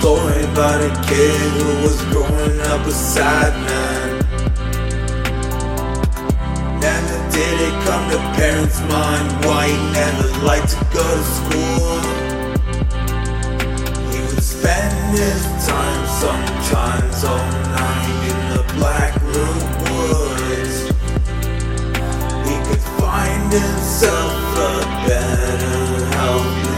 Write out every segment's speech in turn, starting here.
story about a kid who was growing up a man. Never did it come to parents' mind why he never liked to go to school. He would spend his time sometimes all night in the black root woods. He could find himself a better help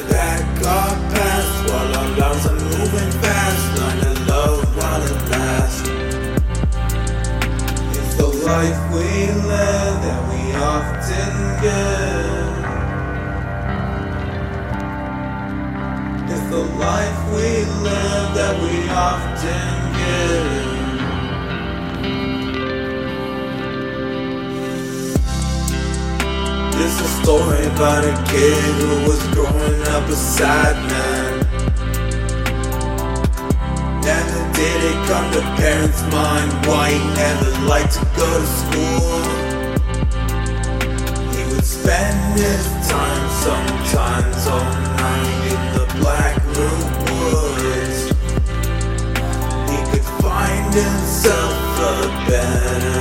life we live that we often give. It's the life we live that we often give. It's a story about a kid who was growing up a sad man. Never acidic on the parents' mind. Why he never liked to go to school? He would spend his time sometimes all night in the Blackroot Woods. He could find himself a better.